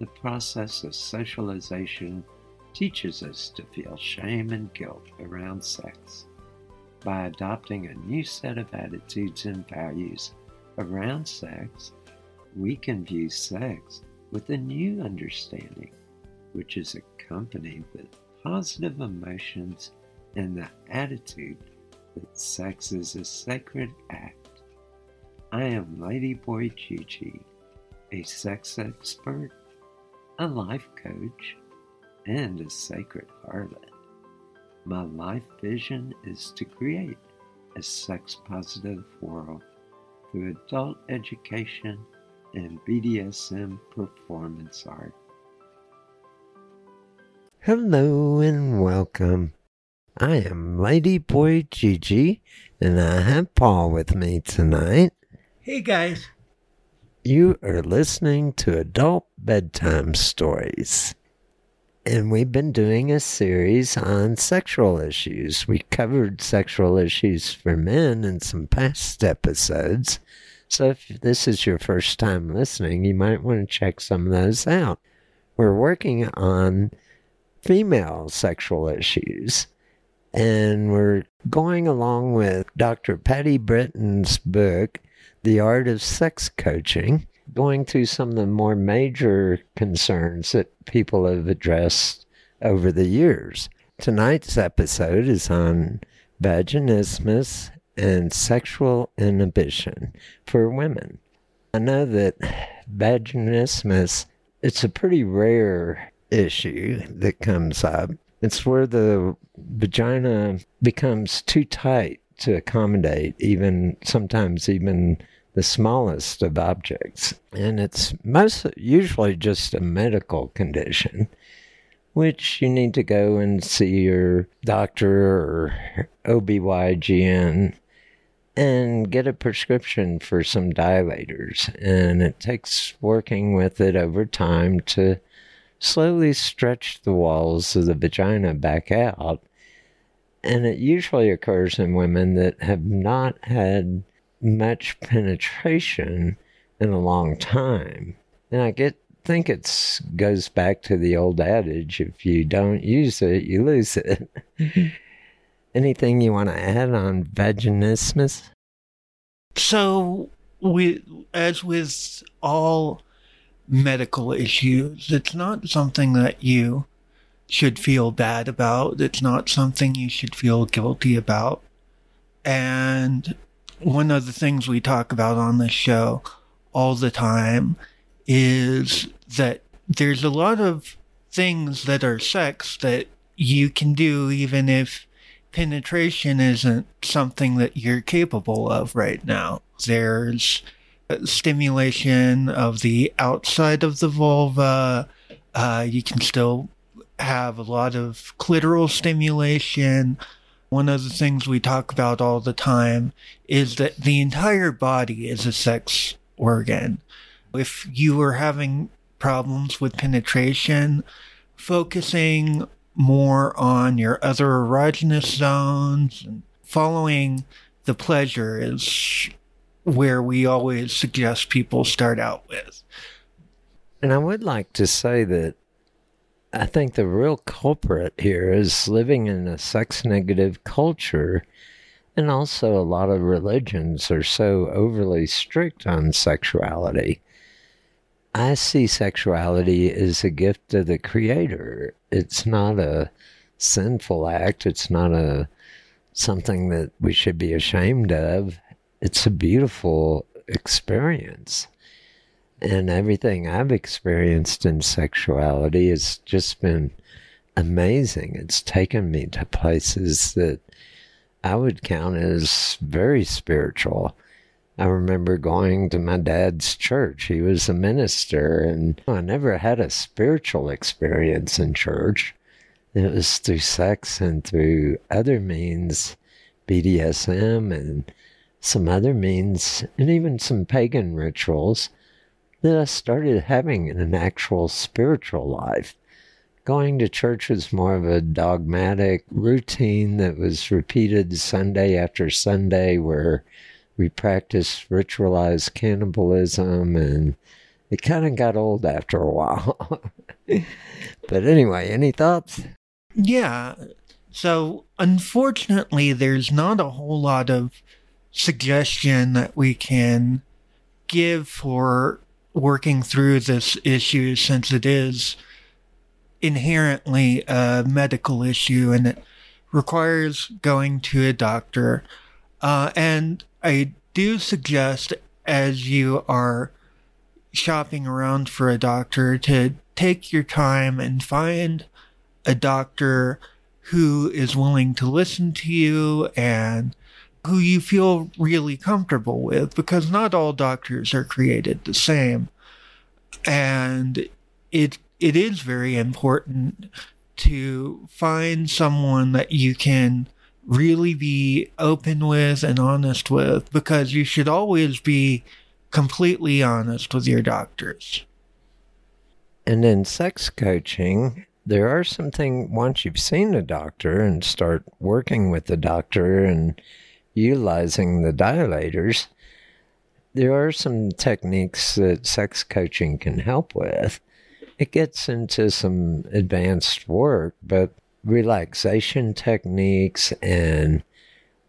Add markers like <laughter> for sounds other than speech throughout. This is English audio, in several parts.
the process of socialization teaches us to feel shame and guilt around sex. By adopting a new set of attitudes and values around sex, we can view sex with a new understanding, which is accompanied with positive emotions and the attitude that sex is a sacred act. I am Ladyboy Gigi, a sex expert a life coach, and a sacred harlot. My life vision is to create a sex positive world through adult education and BDSM performance art. Hello and welcome. I am Ladyboy Gigi, and I have Paul with me tonight. Hey guys. You are listening to Adult Bedtime Stories. And we've been doing a series on sexual issues. We covered sexual issues for men in some past episodes. So if this is your first time listening, you might want to check some of those out. We're working on female sexual issues. And we're going along with Dr. Patti Britton's book, the art of sex coaching, going through some of the more major concerns that people have addressed over the years. Tonight's episode is on vaginismus and sexual inhibition for women. I know that vaginismus it's a pretty rare issue that comes up. It's where the vagina becomes too tight to accommodate even sometimes even the smallest of objects. And it's most usually just a medical condition, which you need to go and see your doctor or OB-GYN and get a prescription for some dilators. And it takes working with it over time to slowly stretch the walls of the vagina back out and it usually occurs in women that have not had much penetration in a long time. And I get think it goes back to the old adage if you don't use it, you lose it. <laughs> Anything you want to add on vaginismus? So, as with all medical issues, it's not something that you should feel bad about. It's not something you should feel guilty about. And one of the things we talk about on this show all the time is that there's a lot of things that are sex that you can do even if penetration isn't something that you're capable of right now. There's stimulation of the outside of the vulva. Uh, you can still have a lot of clitoral stimulation. One of the things we talk about all the time is that the entire body is a sex organ. If you are having problems with penetration, focusing more on your other erogenous zones and following the pleasure is where we always suggest people start out with. And I would like to say that I think the real culprit here is living in a sex negative culture. And also, a lot of religions are so overly strict on sexuality. I see sexuality as a gift of the Creator. It's not a sinful act. It's not a something that we should be ashamed of. It's a beautiful experience and everything I've experienced in sexuality has just been amazing. It's taken me to places that I would count as very spiritual. I remember going to my dad's church. He was a minister, and I never had a spiritual experience in church. It was through sex and through other means, BDSM and some other means, and even some pagan rituals that I started having an actual spiritual life. Going to church was more of a dogmatic routine that was repeated Sunday after Sunday, where we practiced ritualized cannibalism, and it kind of got old after a while. <laughs> but anyway, any thoughts? Yeah. So, unfortunately, there's not a whole lot of suggestion that we can give for working through this issue since it is inherently a medical issue and it requires going to a doctor. Uh, and I do suggest as you are shopping around for a doctor to take your time and find a doctor who is willing to listen to you and who you feel really comfortable with because not all doctors are created the same. And it it is very important to find someone that you can really be open with and honest with because you should always be completely honest with your doctors. And in sex coaching, there are some things once you've seen a doctor and start working with the doctor and utilizing the dilators, there are some techniques that sex coaching can help with. It gets into some advanced work, but relaxation techniques and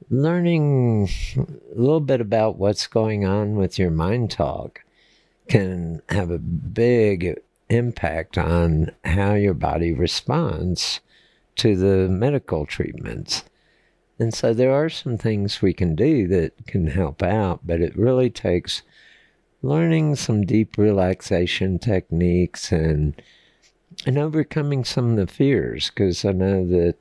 learning a little bit about what's going on with your mind talk can have a big impact on how your body responds to the medical treatments. And so there are some things we can do that can help out, but it really takes learning some deep relaxation techniques and and overcoming some of the fears because I know that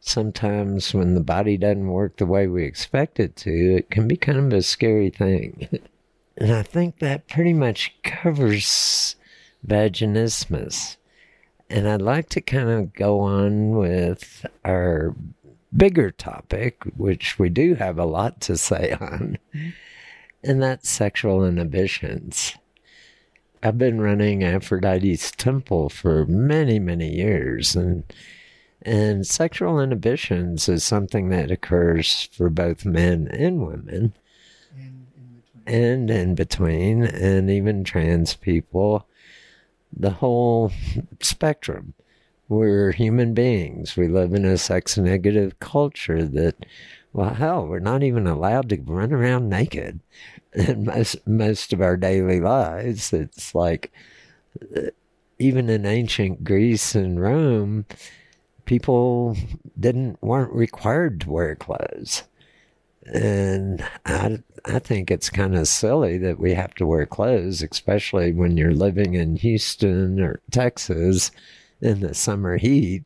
sometimes when the body doesn't work the way we expect it to, it can be kind of a scary thing. <laughs> and I think that pretty much covers vaginismus. And I'd like to kind of go on with our bigger topic, which we do have a lot to say on, and that's sexual inhibitions. I've been running Aphrodite's Temple for many, many years, and and sexual inhibitions is something that occurs for both men and women, and in between, and even trans people, the whole spectrum we're human beings. We live in a sex negative culture that, well, hell, we're not even allowed to run around naked in most, most of our daily lives. It's like, uh, even in ancient Greece and Rome, people didn't weren't required to wear clothes. And I, I think it's kind of silly that we have to wear clothes, especially when you're living in Houston or Texas in the summer heat,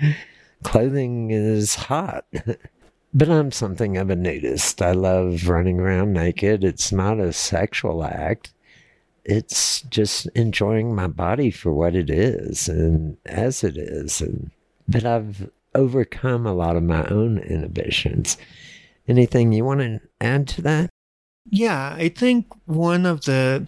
<laughs> clothing is hot. <laughs> but I'm something of a nudist. I love running around naked. It's not a sexual act. It's just enjoying my body for what it is and as it is. And but I've overcome a lot of my own inhibitions. Anything you want to add to that? Yeah, I think one of the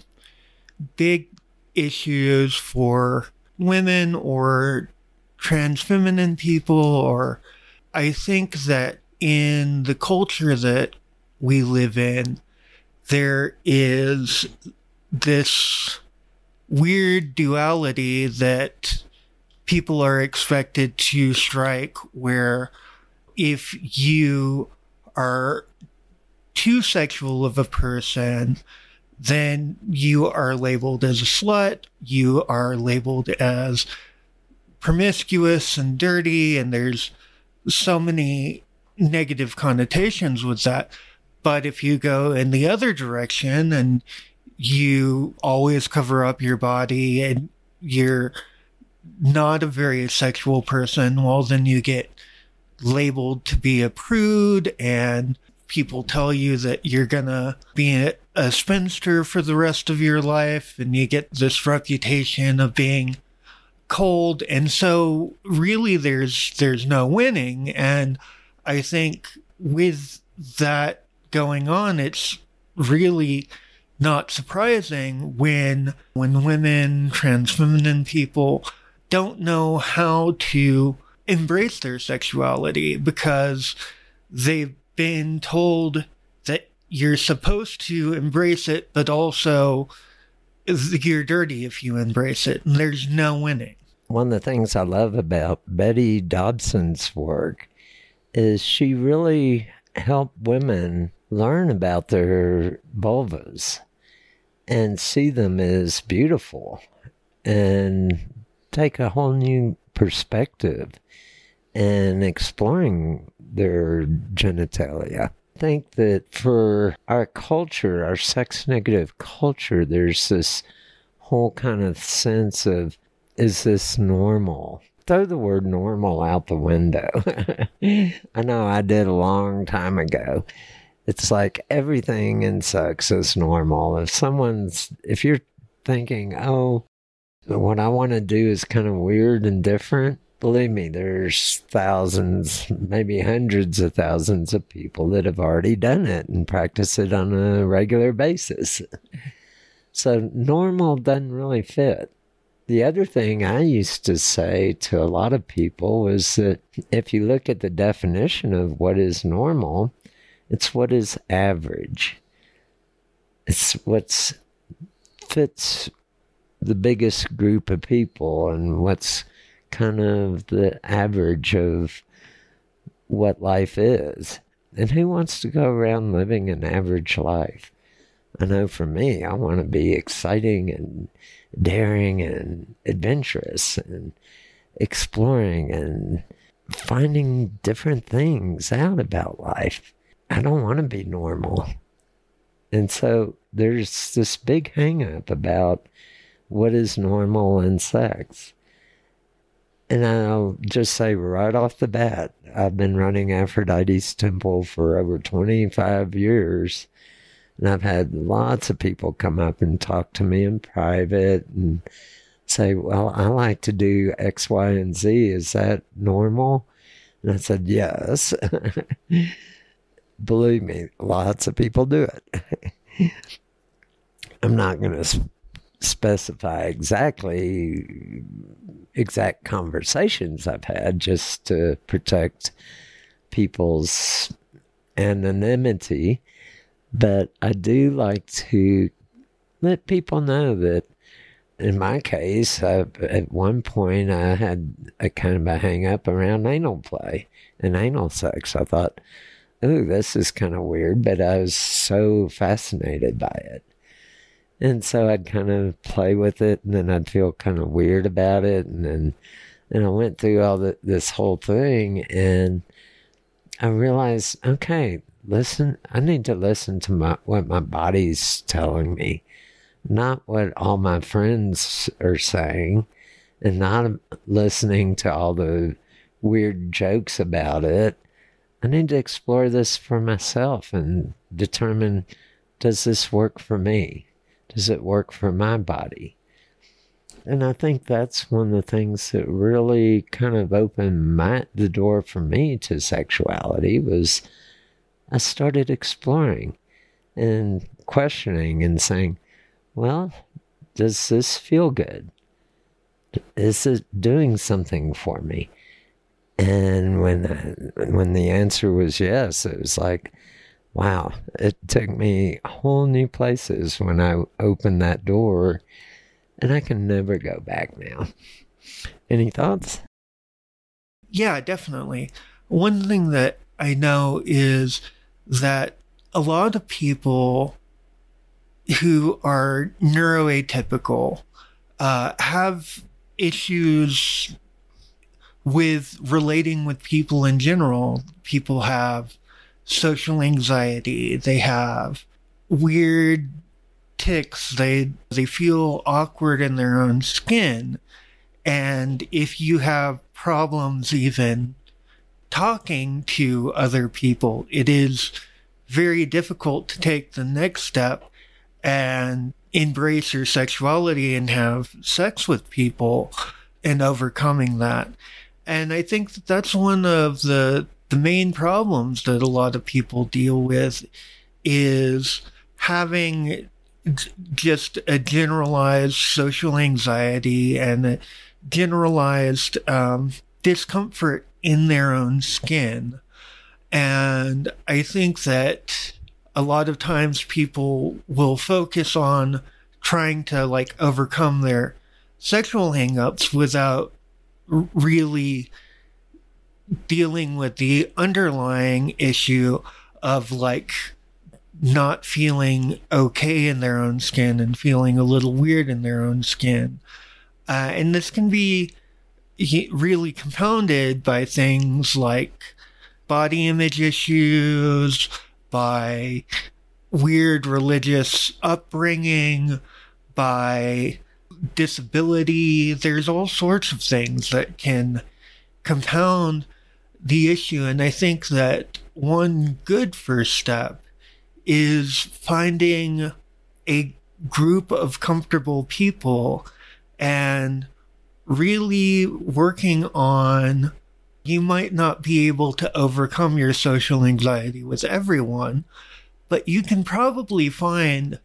big issues for women or trans feminine people, or I think that in the culture that we live in, there is this weird duality that people are expected to strike where if you are too sexual of a person, then you are labeled as a slut, you are labeled as promiscuous and dirty, and there's so many negative connotations with that. But if you go in the other direction and you always cover up your body and you're not a very sexual person, well, then you get labeled to be a prude. And people tell you that you're gonna be a, spinster for the rest of your life and you get this reputation of being cold and so really there's there's no winning. And i think with that going on it's really not surprising when when women trans feminine people don't know how to embrace their sexuality because they've been told you're supposed to embrace it, but also you're dirty if you embrace it, and there's no winning. One of the things I love about Betty Dodson's work is she really helped women learn about their vulvas and see them as beautiful and take a whole new perspective in exploring their genitalia. Think that for our culture, our sex negative culture, there's this whole kind of sense of is this normal? Throw the word normal out the window. <laughs> I know I did a long time ago. It's like everything in sex is normal. If someone's, if you're thinking, oh, what I want to do is kind of weird and different. Believe me, there's thousands, maybe hundreds of thousands of people that have already done it and practice it on a regular basis. <laughs> So normal doesn't really fit. The other thing I used to say to a lot of people was that if you look at the definition of what is normal, it's what is average. It's what's fits the biggest group of people and what's kind of the average of what life is. And who wants to go around living an average life? I know for me, I want to be exciting and daring and adventurous and exploring and finding different things out about life. I don't want to be normal. And so there's this big hang up about what is normal in sex. And I'll just say right off the bat, I've been running Aphrodite's Temple for over 25 years. And I've had lots of people come up and talk to me in private and say, Well, I like to do X, Y, and Z. Is that normal? And I said, Yes. <laughs> Believe me, lots of people do it. <laughs> I'm not going to specify exactly exact conversations I've had just to protect people's anonymity. But I do like to let people know that in my case, I, at one point I had a kind of a hang up around anal play and anal sex. I thought, oh, this is kind of weird, but I was so fascinated by it. And so I'd kind of play with it, and then I'd feel kind of weird about it, and then and I went through all the, this whole thing, and I realized, okay, listen, I need to listen to my what my body's telling me, not what all my friends are saying, and not listening to all the weird jokes about it. I need to explore this for myself and determine does this work for me? Does it work for my body? And I think that's one of the things that really kind of opened my, the door for me to sexuality was I started exploring and questioning and saying, well, does this feel good? Is it doing something for me? And when when the answer was yes, it was like, wow, it took me whole new places when I opened that door, and I can never go back now. Any thoughts? Yeah, definitely. One thing that I know is that a lot of people who are neuroatypical uh, have issues with relating with people in general. People have social anxiety. They have weird tics. They they feel awkward in their own skin. And if you have problems even talking to other people, it is very difficult to take the next step and embrace your sexuality and have sex with people and overcoming that. And I think that that's one of the the main problems that a lot of people deal with is having just a generalized social anxiety and a generalized um, discomfort in their own skin. And I think that a lot of times people will focus on trying to like overcome their sexual hangups without really dealing with the underlying issue of like not feeling okay in their own skin and feeling a little weird in their own skin. Uh, and this can be really compounded by things like body image issues, by weird religious upbringing, by disability. There's all sorts of things that can compound the issue. And I think that one good first step is finding a group of comfortable people and really working on you might not be able to overcome your social anxiety with everyone, but you can probably find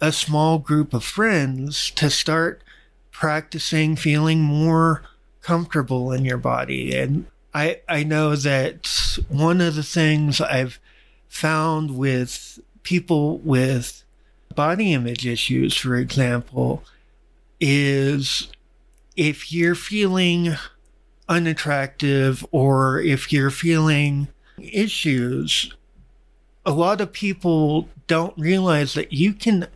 a small group of friends to start practicing feeling more comfortable in your body. And I, I know that one of the things I've found with people with body image issues, for example, is if you're feeling unattractive or if you're feeling issues, a lot of people don't realize that you can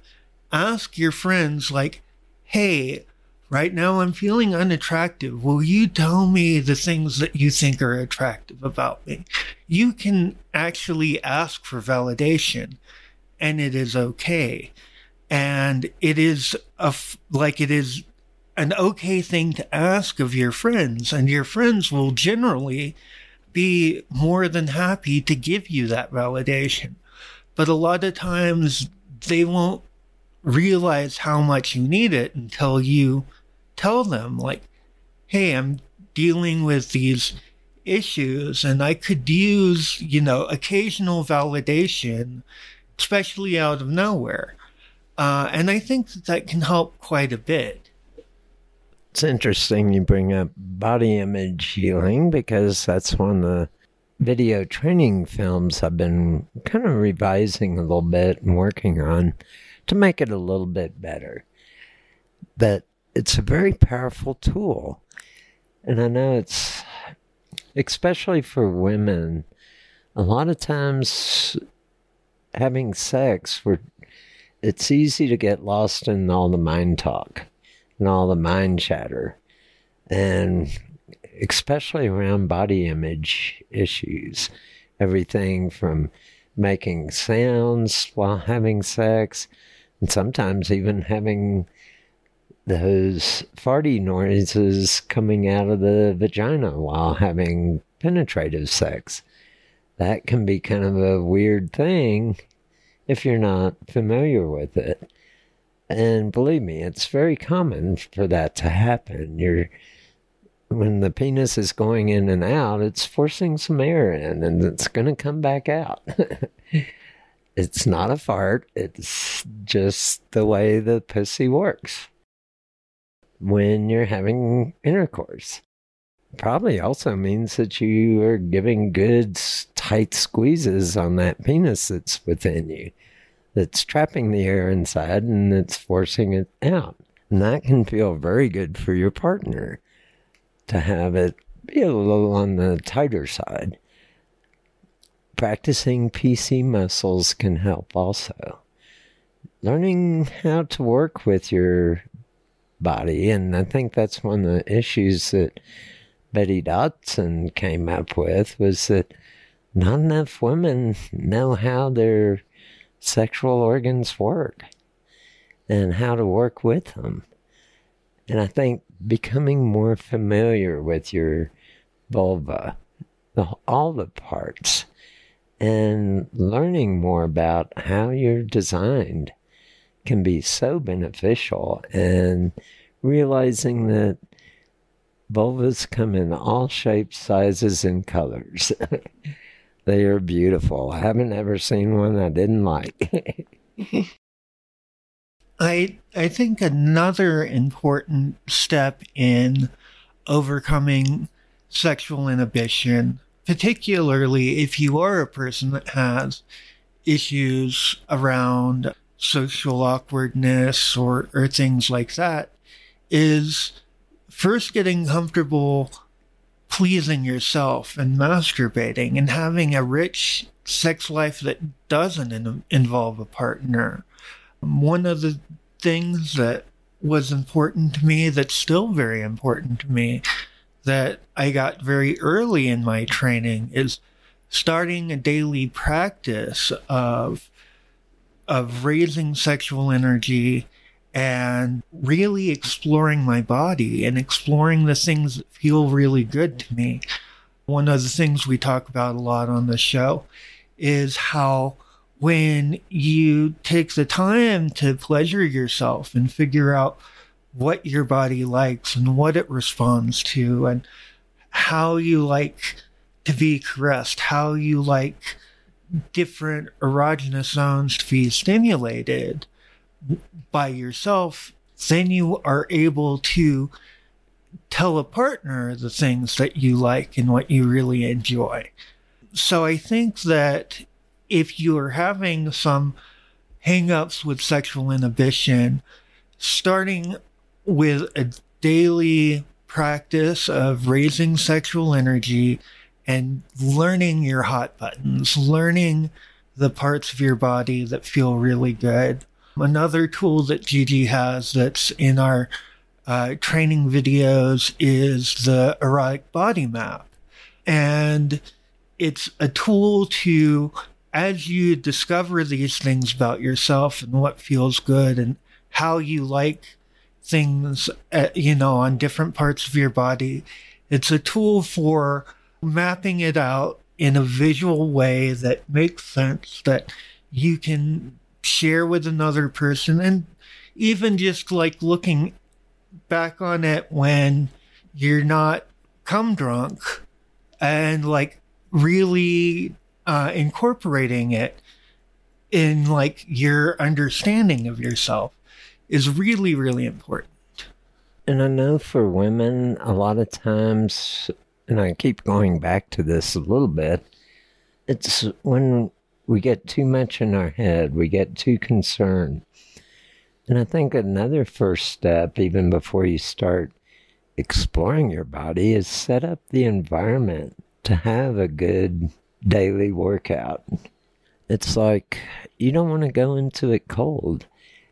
ask your friends, like, hey, right now I'm feeling unattractive. Will you tell me the things that you think are attractive about me? You can actually ask for validation and it is okay. And it is a, like it is an okay thing to ask of your friends, and your friends will generally be more than happy to give you that validation. But a lot of times they won't realize how much you need it until you tell them, like, hey, I'm dealing with these issues and I could use, you know, occasional validation, especially out of nowhere. Uh, and I think that that can help quite a bit. It's interesting you bring up body image healing because that's one of the video training films I've been kind of revising a little bit and working on to make it a little bit better. But it's a very powerful tool. And I know it's, especially for women, a lot of times having sex, where it's easy to get lost in all the mind talk and all the mind chatter. And especially around body image issues, everything from making sounds while having sex, and sometimes even having those farty noises coming out of the vagina while having penetrative sex. That can be kind of a weird thing if you're not familiar with it. And believe me, it's very common for that to happen. You're when the penis is going in and out, it's forcing some air in and it's going to come back out. <laughs> it's not a fart, it's just the way the pussy works. When you're having intercourse. Probably also means that you are giving good tight squeezes on that penis that's within you, that's trapping the air inside and that's forcing it out. And that can feel very good for your partner to have it be a little on the tighter side. Practicing PC muscles can help also. Learning how to work with your body, and I think that's one of the issues that Betty Dodson came up with was that not enough women know how their sexual organs work and how to work with them. And I think becoming more familiar with your vulva, the, all the parts, and learning more about how you're designed can be so beneficial. And realizing that vulvas come in all shapes, sizes, and colors. <laughs> they are beautiful. I haven't ever seen one I didn't like. <laughs> I I think another important step in overcoming sexual inhibition, particularly if you are a person that has issues around social awkwardness or, or things like that, is first getting comfortable pleasing yourself and masturbating and having a rich sex life that doesn't in- involve a partner. Um, one of the things that was important to me, that's still very important to me, that I got very early in my training is starting a daily practice of of raising sexual energy and really exploring my body and exploring the things that feel really good to me. One of the things we talk about a lot on the show is how when you take the time to pleasure yourself and figure out what your body likes and what it responds to and how you like to be caressed, how you like different erogenous zones to be stimulated by yourself, then you are able to tell a partner the things that you like and what you really enjoy. So I think that if you are having some hangups with sexual inhibition, starting with a daily practice of raising sexual energy and learning your hot buttons, learning the parts of your body that feel really good. Another tool that Gigi has that's in our uh, training videos is the erotic body map. And it's a tool to as you discover these things about yourself and what feels good and how you like things, uh, you know, on different parts of your body, it's a tool for mapping it out in a visual way that makes sense that you can share with another person and even just like looking back on it when you're not come drunk and like really uh, incorporating it in like your understanding of yourself is really, really important. And I know for women, a lot of times, and I keep going back to this a little bit, it's when we get too much in our head, we get too concerned. And I think another first step, even before you start exploring your body, is set up the environment to have a good daily workout. It's like you don't want to go into it cold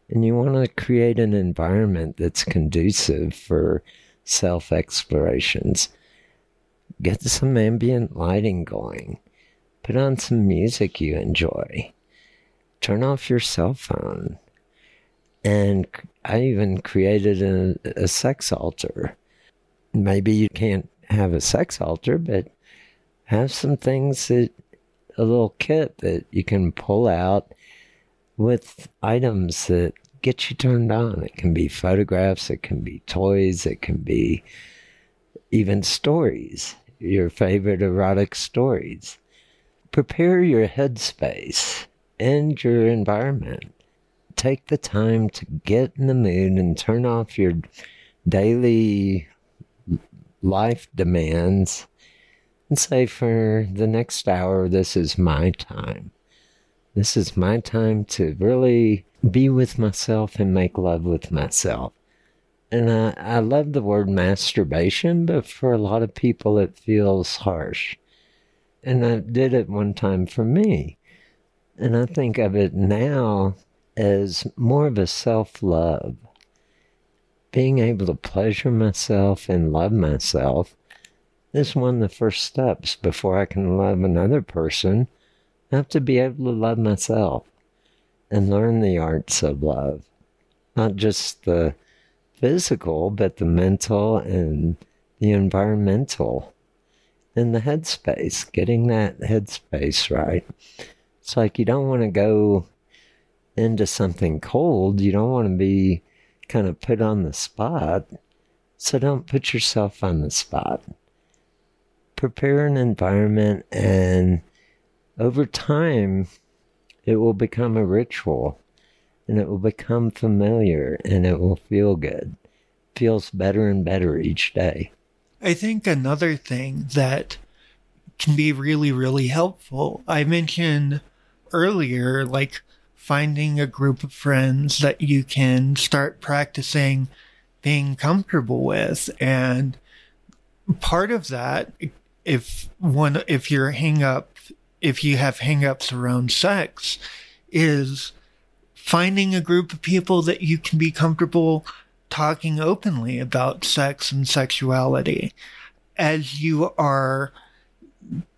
and you want to create an environment that's conducive for self explorations. Get some ambient lighting going. Put on some music you enjoy. Turn off your cell phone. And I even created a, a sex altar. Maybe you can't have a sex altar, but have some things that a little kit that you can pull out with items that get you turned on. It can be photographs, it can be toys, it can be even stories, your favorite erotic stories. Prepare your headspace and your environment. Take the time to get in the mood and turn off your daily life demands and say, for the next hour, this is my time. This is my time to really be with myself and make love with myself. And I, I love the word masturbation, but for a lot of people, it feels harsh. And I did it one time for me. And I think of it now as more of a self love. Being able to pleasure myself and love myself is one of the first steps before I can love another person. I have to be able to love myself and learn the arts of love, not just the physical, but the mental and the environmental and the headspace, getting that headspace right. It's like you don't want to go into something cold, you don't want to be kind of put on the spot. So don't put yourself on the spot. Prepare an environment, and over time, it will become a ritual and it will become familiar and it will feel good. feels better and better each day. I think another thing that can be really, really helpful, I mentioned earlier, like finding a group of friends that you can start practicing being comfortable with. And part of that, if one, if you're hang up, if you have hang ups around sex, is finding a group of people that you can be comfortable talking openly about sex and sexuality. As you are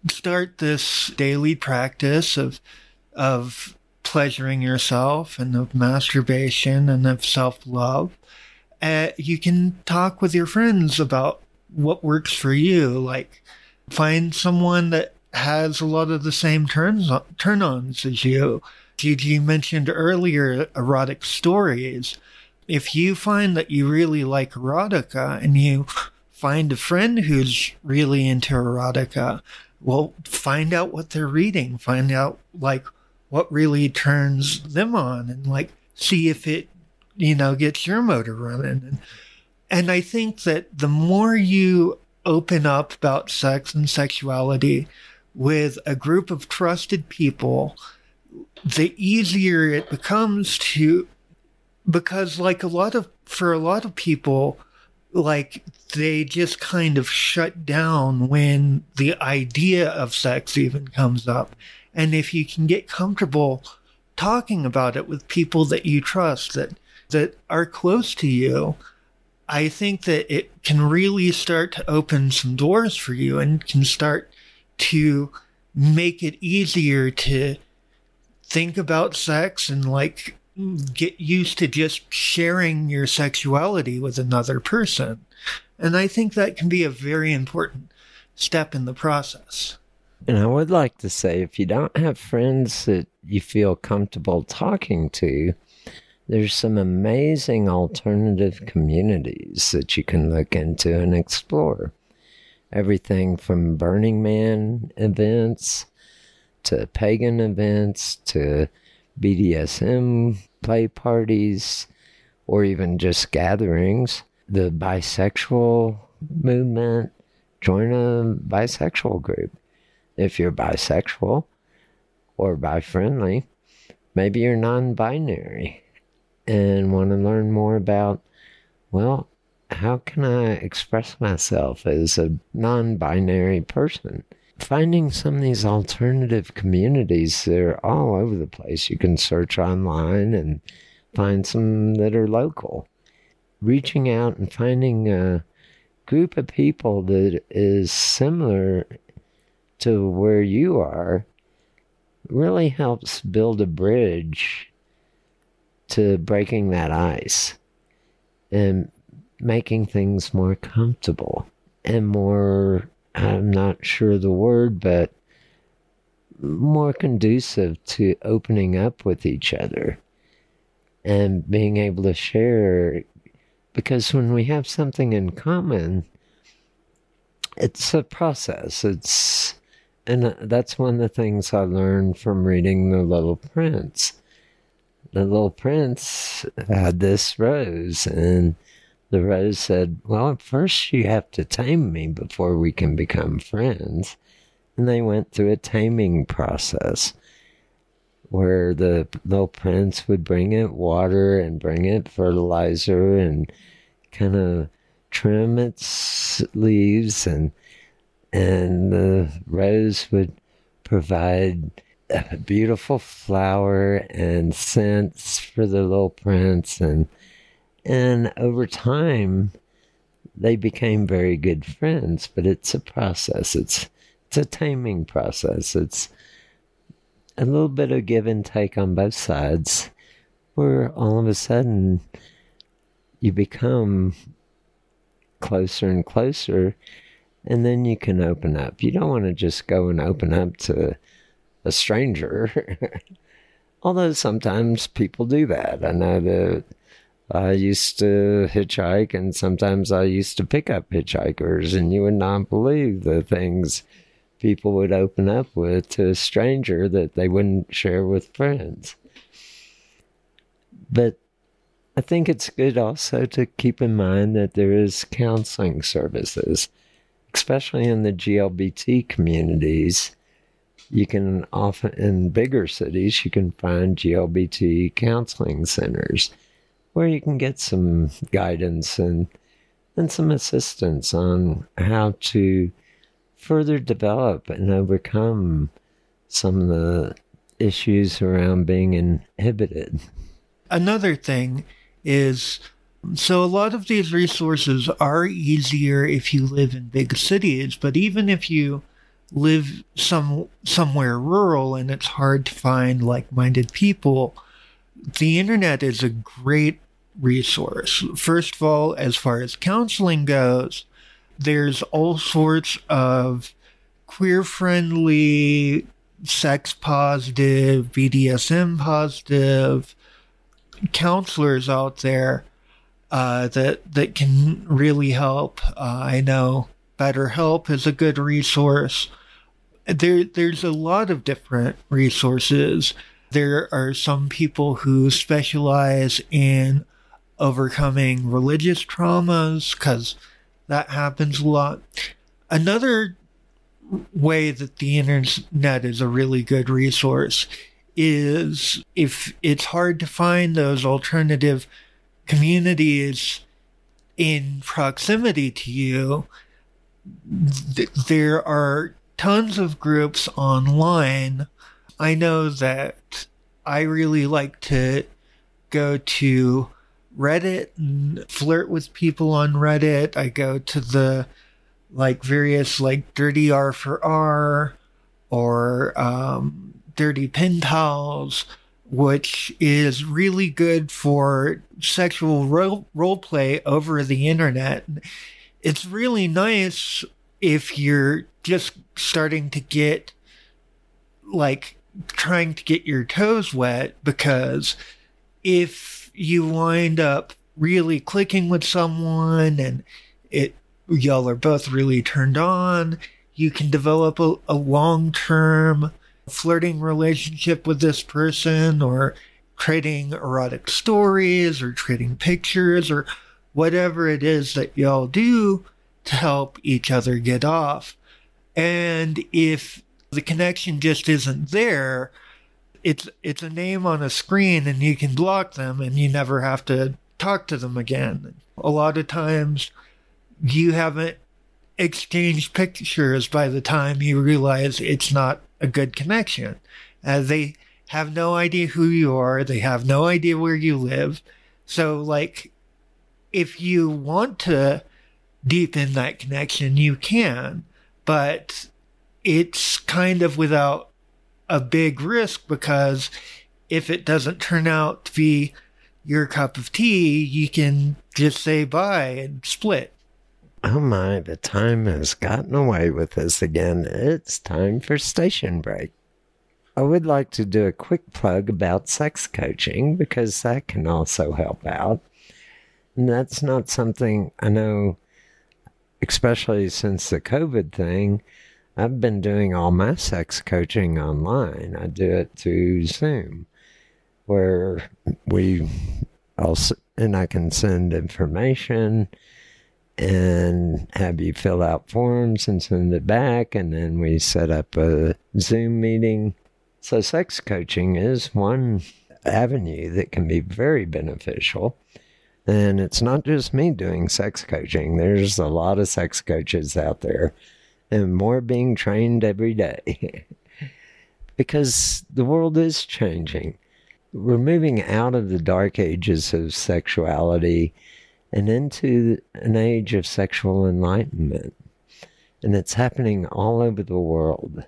start this daily practice of of pleasuring yourself and of masturbation and of self-love uh, you can talk with your friends about what works for you. Like find someone that has a lot of the same turns turn-ons as you Gigi mentioned earlier erotic stories. If you find that you really like erotica and you find a friend who's really into erotica, well, find out what they're reading, find out like what really turns them on and like see if it, you know, gets your motor running. And, and I think that the more you open up about sex and sexuality with a group of trusted people, the easier it becomes to because like a lot of for a lot of people like they just kind of shut down when the idea of sex even comes up. And if you can get comfortable talking about it with people that you trust that that are close to you i think that it can really start to open some doors for you and can start to make it easier to think about sex and like get used to just sharing your sexuality with another person. And I think that can be a very important step in the process. And I would like to say if you don't have friends that you feel comfortable talking to, there's some amazing alternative communities that you can look into and explore. Everything from Burning Man events to pagan events to BDSM play parties or even just gatherings. The bisexual movement, join a bisexual group. If you're bisexual or bi friendly, maybe you're non binary and want to learn more about, well, how can I express myself as a non binary person? Finding some of these alternative communities, they're all over the place. You can search online and find some that are local. Reaching out and finding a group of people that is similar to where you are really helps build a bridge to breaking that ice and making things more comfortable and more I'm not sure the word, but more conducive to opening up with each other and being able to share. Because when we have something in common, it's a process. It's, and uh, that's one of the things I learned from reading The Little Prince. The Little Prince had this rose, and the rose said, Well, first you have to tame me before we can become friends. And they went through a taming process where the little prince would bring it water and bring it fertilizer and kind of trim its leaves and and the rose would provide a beautiful flower and scents for the little prince and and over time they became very good friends but it's a process it's it's a taming process it's a little bit of give and take on both sides where all of a sudden you become closer and closer and then you can open up you don't want to just go and open up to a stranger. <laughs> Although sometimes people do that. I know that I used to hitchhike and sometimes I used to pick up hitchhikers, and you would not believe the things people would open up with to a stranger that they wouldn't share with friends. But I think it's good also to keep in mind that there is counseling services, especially in the GLBT communities you can often in bigger cities you can find GLBT counseling centers where you can get some guidance and and some assistance on how to further develop and overcome some of the issues around being inhibited. Another thing is so a lot of these resources are easier if you live in big cities, but even if you live some somewhere rural and it's hard to find like-minded people, the internet is a great resource. First of all, as far as counseling goes, there's all sorts of queer friendly, sex positive, BDSM positive counselors out there uh, that that can really help. Uh, I know BetterHelp is a good resource there there's a lot of different resources. There are some people who specialize in overcoming religious traumas because that happens a lot. Another way that the internet is a really good resource is if it's hard to find those alternative communities in proximity to you, th- there are tons of groups online. I know that I really like to go to Reddit and flirt with people on Reddit. I go to the like various like Dirty R for R or um, Dirty Pen Pals, which is really good for sexual role, role play over the internet. It's really nice if you're just starting to get like trying to get your toes wet because if you wind up really clicking with someone and it y'all are both really turned on you can develop a, a long-term flirting relationship with this person or trading erotic stories or trading pictures or whatever it is that y'all do to help each other get off. And if the connection just isn't there, it's it's a name on a screen and you can block them and you never have to talk to them again. A lot of times you haven't exchanged pictures by the time you realize it's not a good connection. Uh, they have no idea who you are, they have no idea where you live. So like if you want to deepen that connection, you can, but it's kind of without a big risk because if it doesn't turn out to be your cup of tea, you can just say bye and split. Oh my, the time has gotten away with us again. It's time for station break. I would like to do a quick plug about sex coaching because that can also help out. And that's not something I know especially since the COVID thing, I've been doing all my sex coaching online. I do it through Zoom, where we also and I can send information and have you fill out forms and send it back. And then we set up a Zoom meeting. So, sex coaching is one avenue that can be very beneficial. And it's not just me doing sex coaching, there's a lot of sex coaches out there, and more being trained every day. <laughs> because the world is changing. We're moving out of the dark ages of sexuality and into an age of sexual enlightenment. And it's happening all over the world.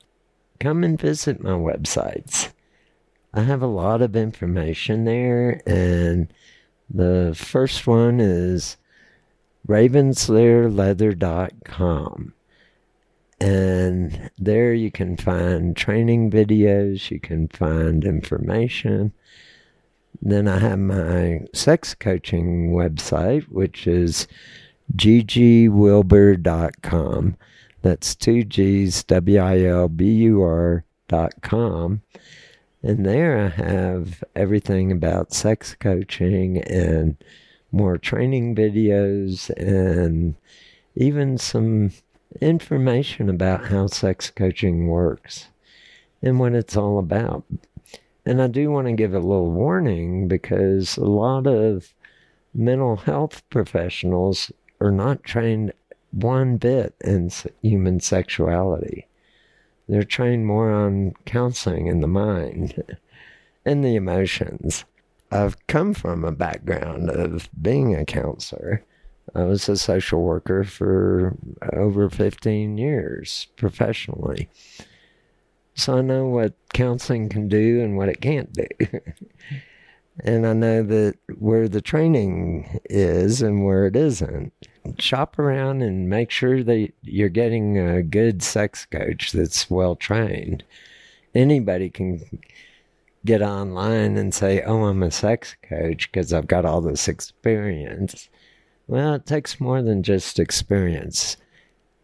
<laughs> Come and visit my websites. I have a lot of information there, and the first one is ravenslairleather.com. And there you can find training videos, you can find information. Then I have my sex coaching website, which is ggwilbur.com. That's two G's, W I L B U R dot com. And there I have everything about sex coaching and more training videos and even some information about how sex coaching works and what it's all about. And I do want to give a little warning because a lot of mental health professionals are not trained one bit in human sexuality. They're trained more on counseling in the mind <laughs> and the emotions. I've come from a background of being a counselor I was a social worker for over 15 years professionally. So I know what counseling can do and what it can't do. <laughs> and I know that where the training is and where it isn't. Shop around and make sure that you're getting a good sex coach that's well trained. Anybody can get online and say, Oh, I'm a sex coach because I've got all this experience. Well, it takes more than just experience.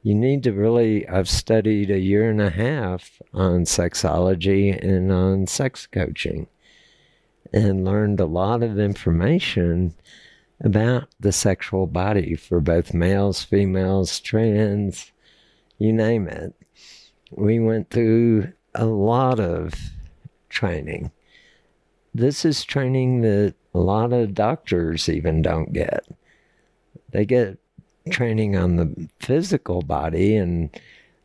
You need to really, I've studied a year and a half on sexology and on sex coaching and learned a lot of information about the sexual body for both males, females, trans, you name it. We went through a lot of training. This is training that a lot of doctors even don't get they get training on the physical body and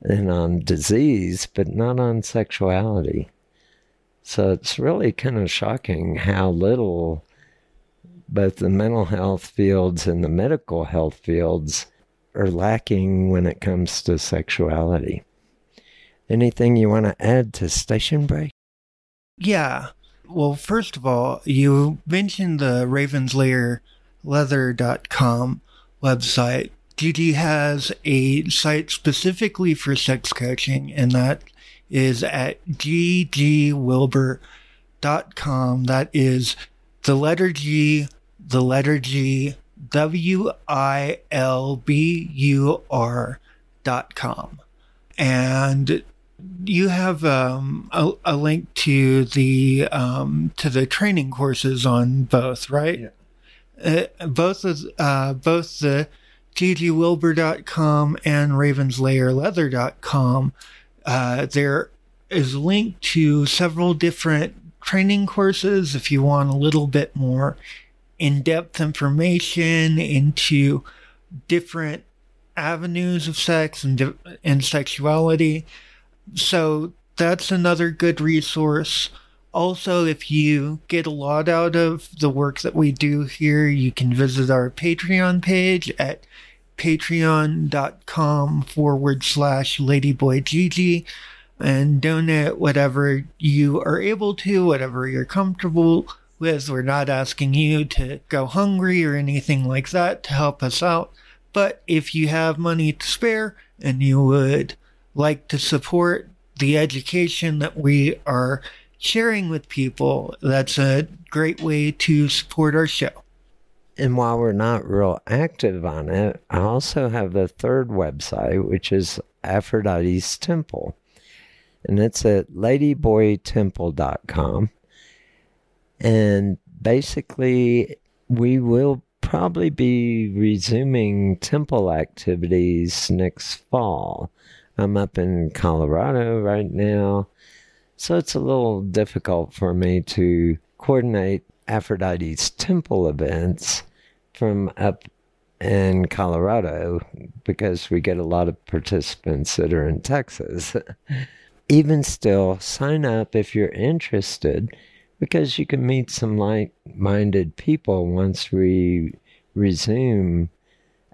and on disease, but not on sexuality. So it's really kind of shocking how little both the mental health fields and the medical health fields are lacking when it comes to sexuality. Anything you want to add to Station Break? Yeah. Well, first of all, you mentioned the ravenslair.leather.com website, Gigi has a site specifically for sex coaching, and that is at ggwilbur.com. That is the letter G, the letter G, W I L B U R dot com. And you have um, a, a, link to the um, to the training courses on both, right? Yeah uh, both of, uh, both the ggwilbur.com and ravenslairleather.com, uh, there is linked to several different training courses if you want a little bit more in-depth information into different avenues of sex and, and sexuality. So that's another good resource. Also, if you get a lot out of the work that we do here, you can visit our Patreon page at patreon.com forward slash ladyboygigi and donate whatever you are able to, whatever you're comfortable with. We're not asking you to go hungry or anything like that to help us out. But if you have money to spare and you would like to support the education that we are sharing with people. That's a great way to support our show. And while we're not real active on it, I also have the third website, which is Aphrodite's Temple. And it's at ladyboytemple.com. And basically, we will probably be resuming temple activities next fall. I'm up in Colorado right now, so it's a little difficult for me to coordinate Aphrodite's temple events from up in Colorado because we get a lot of participants that are in Texas. <laughs> Even still, sign up if you're interested because you can meet some like minded people once we resume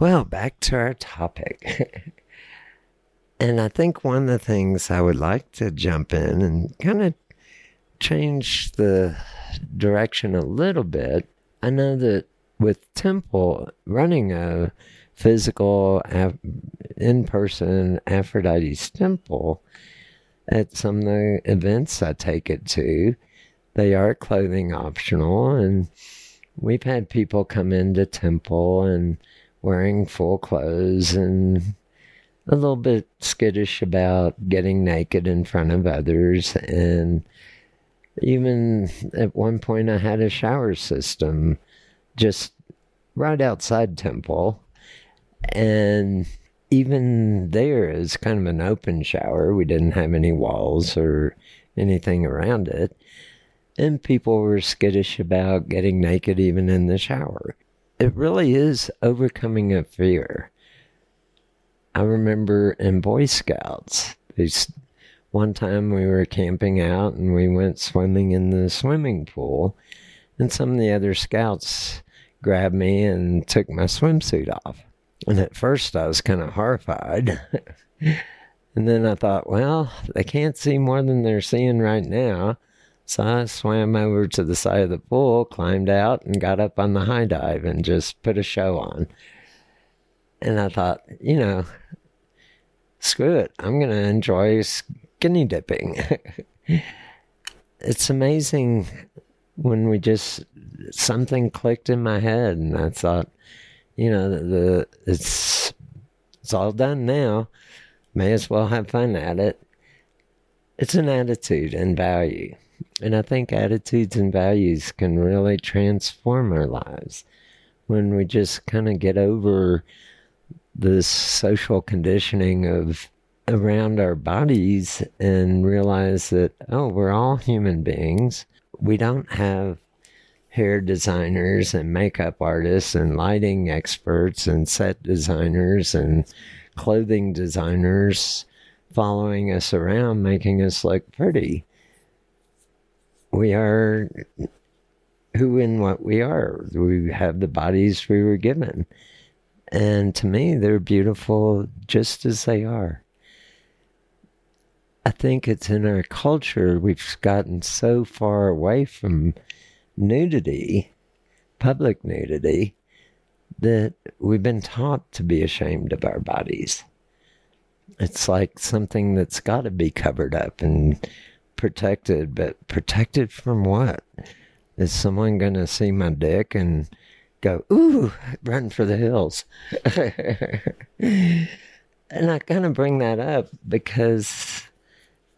Well, back to our topic. <laughs> and I think one of the things I would like to jump in and kind of change the direction a little bit. I know that with Temple running a physical, in person Aphrodite's Temple, at some of the events I take it to, they are clothing optional. And we've had people come into Temple and wearing full clothes and a little bit skittish about getting naked in front of others. And even at one point, I had a shower system just right outside Temple. And even there is kind of an open shower. We didn't have any walls or anything around it. And people were skittish about getting naked even in the shower it really is overcoming a fear. I remember in Boy Scouts, these, one time we were camping out and we went swimming in the swimming pool, and some of the other scouts grabbed me and took my swimsuit off. And at first I was kind of horrified. <laughs> and then I thought, well, they can't see more than they're seeing right now. So I swam over to the side of the pool, climbed out, and got up on the high dive and just put a show on. And I thought, you know, screw it. I'm going to enjoy skinny dipping. <laughs> it's amazing when we just, something clicked in my head, and I thought, you know, the, the it's, it's all done now. May as well have fun at it. It's an attitude and value. And I think attitudes and values can really transform our lives when we just kind of get over this social conditioning of around our bodies and realize that, oh, we're all human beings. We don't have hair designers and makeup artists and lighting experts and set designers and clothing designers following us around, making us look pretty we are who and what we are. We have the bodies we were given. And to me, they're beautiful just as they are. I think it's in our culture, we've gotten so far away from nudity, public nudity, that we've been taught to be ashamed of our bodies. It's like something that's got to be covered up and protected, but protected from what? Is someone going to see my dick and go, ooh, run for the hills? <laughs> and I kind of bring that up because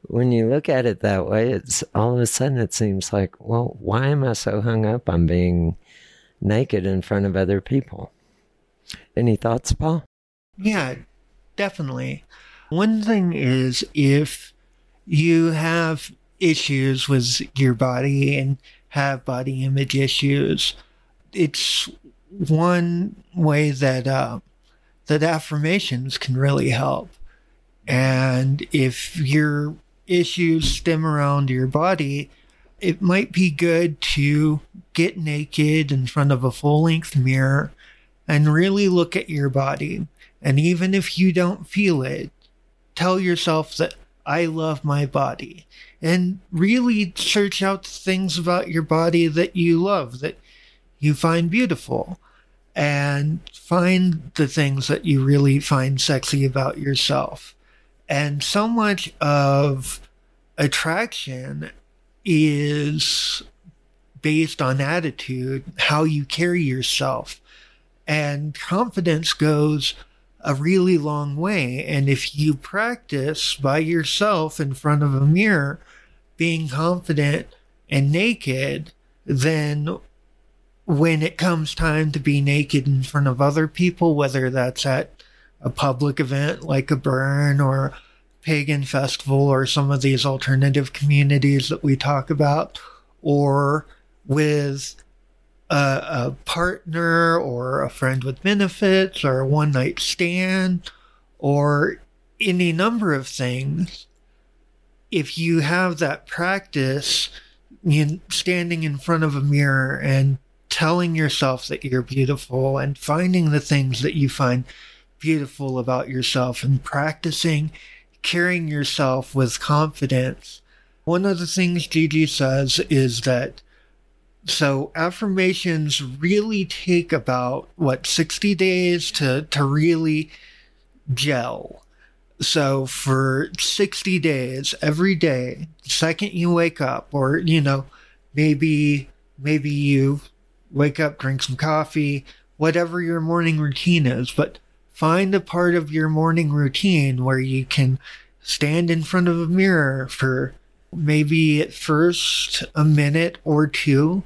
when you look at it that way, it's all of a sudden it seems like, well, why am I so hung up on being naked in front of other people? Any thoughts, Paul? Yeah, definitely. One thing is if you have issues with your body and have body image issues, it's one way that uh, that affirmations can really help. And if your issues stem around your body, it might be good to get naked in front of a full length mirror and really look at your body. And even if you don't feel it, tell yourself that I love my body. And really search out things about your body that you love, that you find beautiful, and find the things that you really find sexy about yourself. And so much of attraction is based on attitude, how you carry yourself. And confidence goes a really long way. And if you practice by yourself in front of a mirror, being confident and naked, then when it comes time to be naked in front of other people, whether that's at a public event like a burn or pagan festival or some of these alternative communities that we talk about, or with a, a partner or a friend with benefits or a one night stand or any number of things, if you have that practice, you standing in front of a mirror and telling yourself that you're beautiful and finding the things that you find beautiful about yourself and practicing carrying yourself with confidence. One of the things Gigi says is that so affirmations really take about what 60 days to to really gel. So for 60 days every day, second you wake up or you know, maybe maybe you wake up, drink some coffee, whatever your morning routine is, but find a part of your morning routine where you can stand in front of a mirror for maybe at first a minute or two,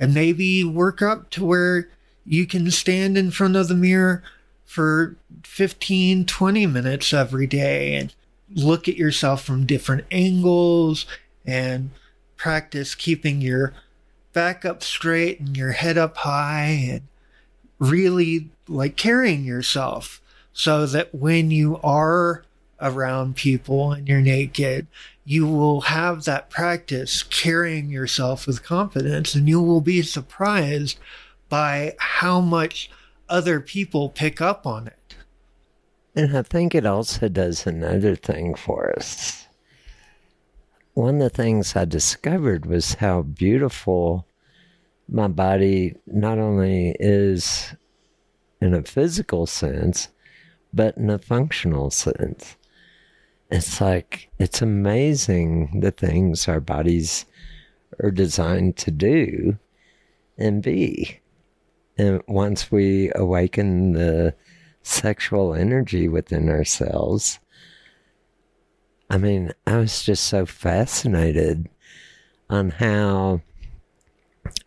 and maybe work up to where you can stand in front of the mirror for 15, 20 minutes every day and look at yourself from different angles and practice keeping your back up straight and your head up high and really like carrying yourself so that when you are around people and you're naked, you will have that practice carrying yourself with confidence and you will be surprised by how much other people pick up on it. And I think it also does another thing for us. One of the things I discovered was how beautiful my body not only is in a physical sense, but in a functional sense. It's like, it's amazing the things our bodies are designed to do and be. And once we awaken the sexual energy within ourselves, I mean, I was just so fascinated on how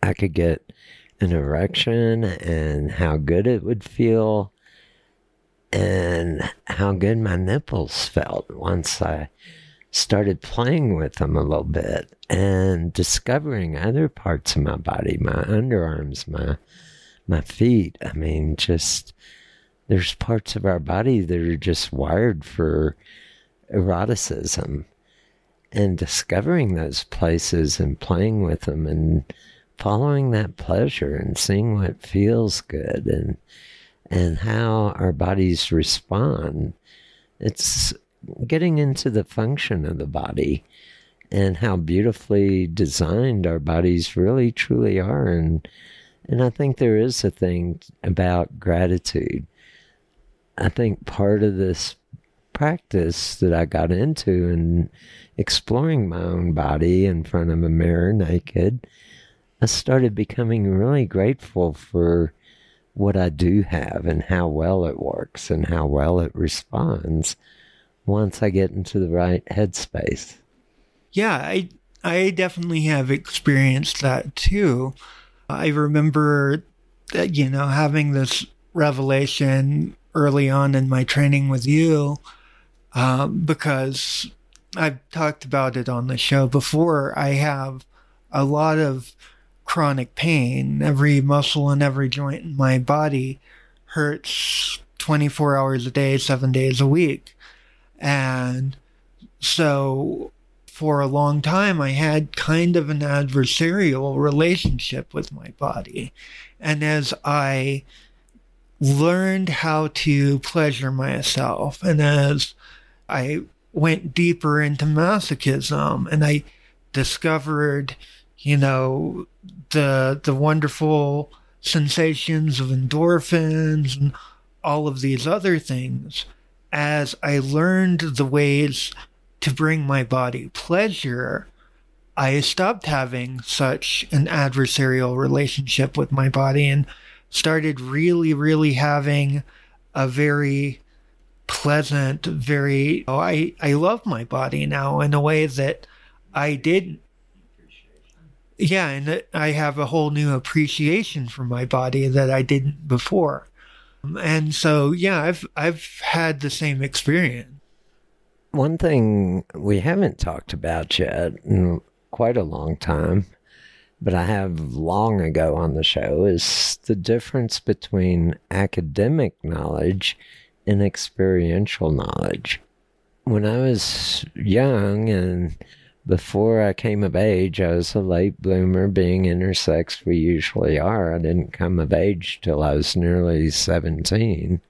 I could get an erection and how good it would feel and how good my nipples felt once I started playing with them a little bit and discovering other parts of my body, my underarms, my my feet. I mean, just there's parts of our body that are just wired for eroticism and discovering those places and playing with them and following that pleasure and seeing what feels good and and how our bodies respond. It's getting into the function of the body and how beautifully designed our bodies really truly are and and I think there is a thing about gratitude. I think part of this practice that I got into and exploring my own body in front of a mirror naked, I started becoming really grateful for what I do have and how well it works and how well it responds once I get into the right headspace. Yeah, I I definitely have experienced that too. I remember that you know having this revelation early on in my training with you um, because I've talked about it on the show before. I have a lot of chronic pain. Every muscle and every joint in my body hurts 24 hours a day, seven days a week. And so for a long time, I had kind of an adversarial relationship with my body. And as I learned how to pleasure myself, and as I went deeper into masochism and I discovered, you know, the the wonderful sensations of endorphins and all of these other things as I learned the ways to bring my body pleasure, I stopped having such an adversarial relationship with my body and started really, really having a very pleasant, very, oh, I, I love my body now in a way that I didn't. Yeah, and I have a whole new appreciation for my body that I didn't before. And so, yeah, I've I've had the same experience. One thing we haven't talked about yet in quite a long time, but I have long ago on the show, is the difference between academic knowledge and experiential knowledge. When I was young and before I came of age, I was a late bloomer, being intersex, we usually are. I didn't come of age till I was nearly 17.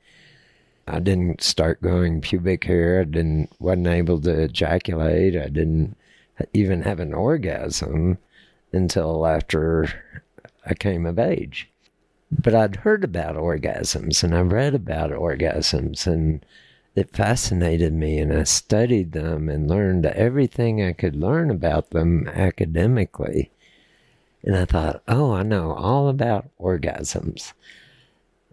I didn't start growing pubic hair. I didn't wasn't able to ejaculate. I didn't even have an orgasm until after I came of age. But I'd heard about orgasms and I read about orgasms and it fascinated me and I studied them and learned everything I could learn about them academically. And I thought, oh, I know all about orgasms.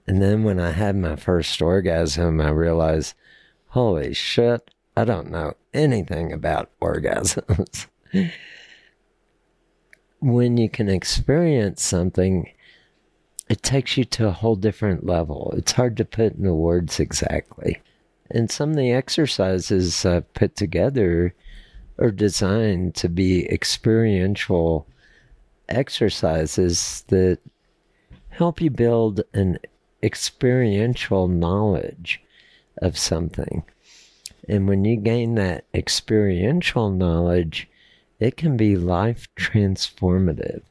And then when I had my first orgasm, I realized, holy shit, I don't know anything about <laughs> orgasms. when you can experience something, it takes you to a whole different level. It's hard to put into words exactly. And some of the exercises I've put together are designed to be experiential exercises that help you build an experiential knowledge of something. And when you gain that experiential knowledge, it can be life transformative.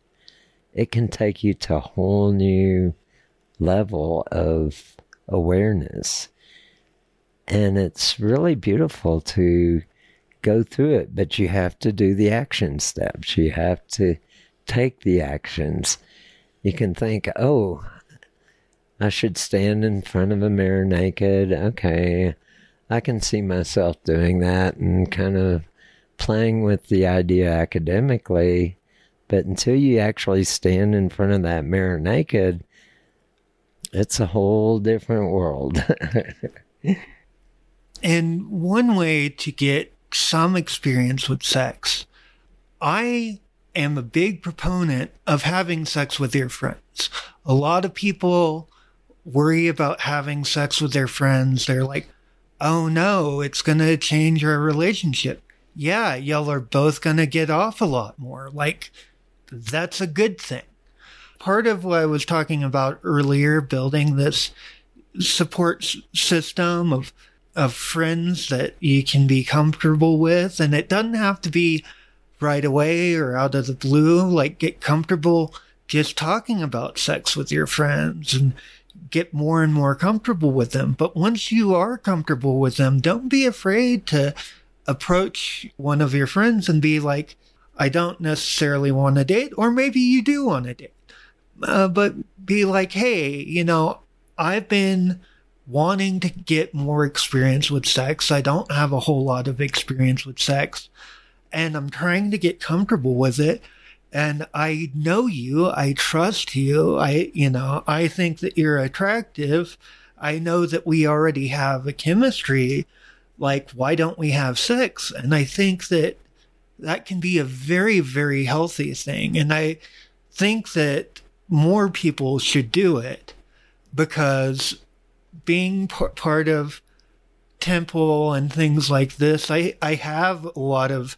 It can take you to a whole new level of awareness. And it's really beautiful to go through it, but you have to do the action steps. You have to take the actions. You can think, oh, I should stand in front of a mirror naked. Okay, I can see myself doing that and kind of playing with the idea academically. But until you actually stand in front of that mirror naked, it's a whole different world. <laughs> And one way to get some experience with sex, I am a big proponent of having sex with your friends. A lot of people worry about having sex with their friends. They're like, oh no, it's going to change our relationship. Yeah, y'all are both going to get off a lot more. Like, that's a good thing. Part of what I was talking about earlier, building this support system of of friends that you can be comfortable with, and it doesn't have to be right away or out of the blue. Like, get comfortable just talking about sex with your friends and get more and more comfortable with them. But once you are comfortable with them, don't be afraid to approach one of your friends and be like, I don't necessarily want a date, or maybe you do want a date. Uh, but be like, hey, you know, I've been wanting to get more experience with sex. I don't have a whole lot of experience with sex, and I'm trying to get comfortable with it. And I know you, I trust you, I, you know, I think that you're attractive. I know that we already have a chemistry. Like, why don't we have sex? And I think that that can be a very, very healthy thing. And I think that more people should do it because being p- part of temple and things like this, I, I have a lot of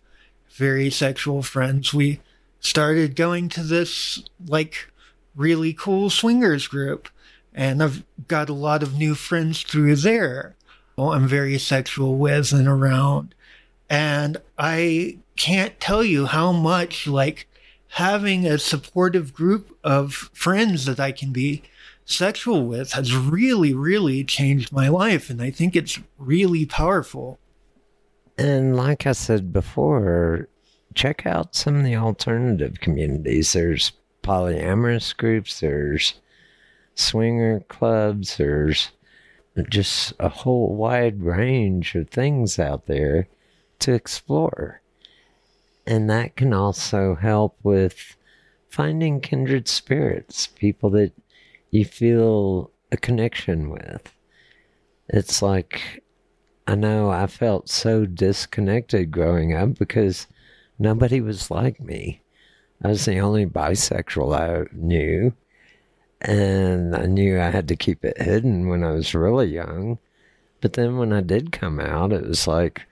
very sexual friends. We started going to this like really cool swingers group and I've got a lot of new friends through there. who I'm very sexual with and around. And I can't tell you how much like having a supportive group of friends that I can be sexual with has really, really changed my life. And I think it's really powerful. And like I said before, check out some of the alternative communities. There's polyamorous groups, there's swinger clubs, there's just a whole wide range of things out there to explore. And that can also help with finding kindred spirits, people that you feel a connection with. It's like, I know I felt so disconnected growing up because nobody was like me. I was the only bisexual I knew. And I knew I had to keep it hidden when I was really young. But then when I did come out, it was like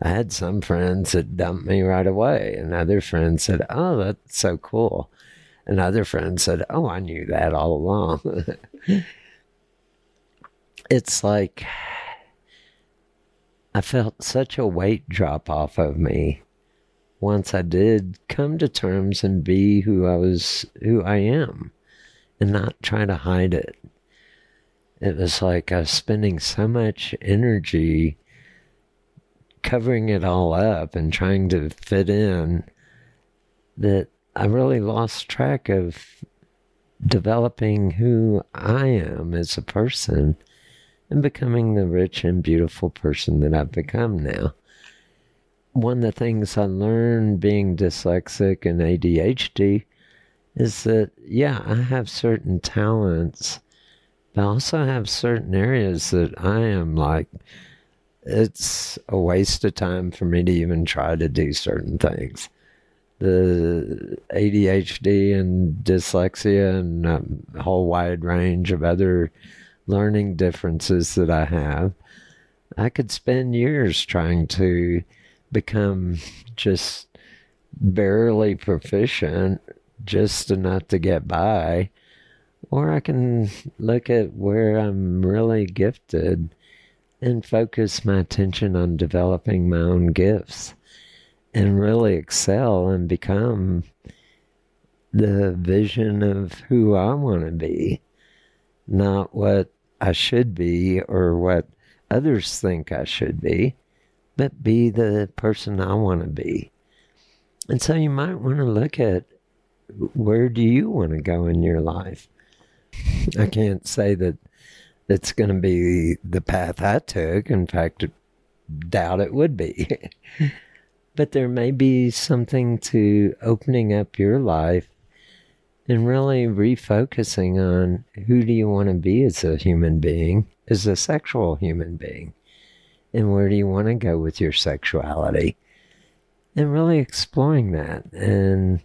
I had some friends that dumped me right away, and other friends said, Oh, that's so cool. And other friends said, Oh, I knew that all along. <laughs> it's like I felt such a weight drop off of me once I did come to terms and be who I was, who I am, and not try to hide it. It was like I was spending so much energy covering it all up and trying to fit in that I really lost track of developing who I am as a person and becoming the rich and beautiful person that I've become now. One of the things I learned being dyslexic and ADHD is that, yeah, I have certain talents, but I also have certain areas that I am like, it's a waste of time for me to even try to do certain things. The ADHD and dyslexia and a whole wide range of other learning differences that I have, I could spend years trying to become just barely proficient, just enough to get by. Or I can look at where I'm really gifted and focus my attention on developing my own gifts and really excel and become the vision of who I want to be, not what I should be or what others think I should be, but be the person I want to be. And so you might want to look at where do you want to go in your life? I can't say that it's going to be the path I took. In fact, doubt it would be. <laughs> but there may be something to opening up your life and really refocusing on who do you want to be as a human being, as a sexual human being, and where do you want to go with your sexuality, and really exploring that and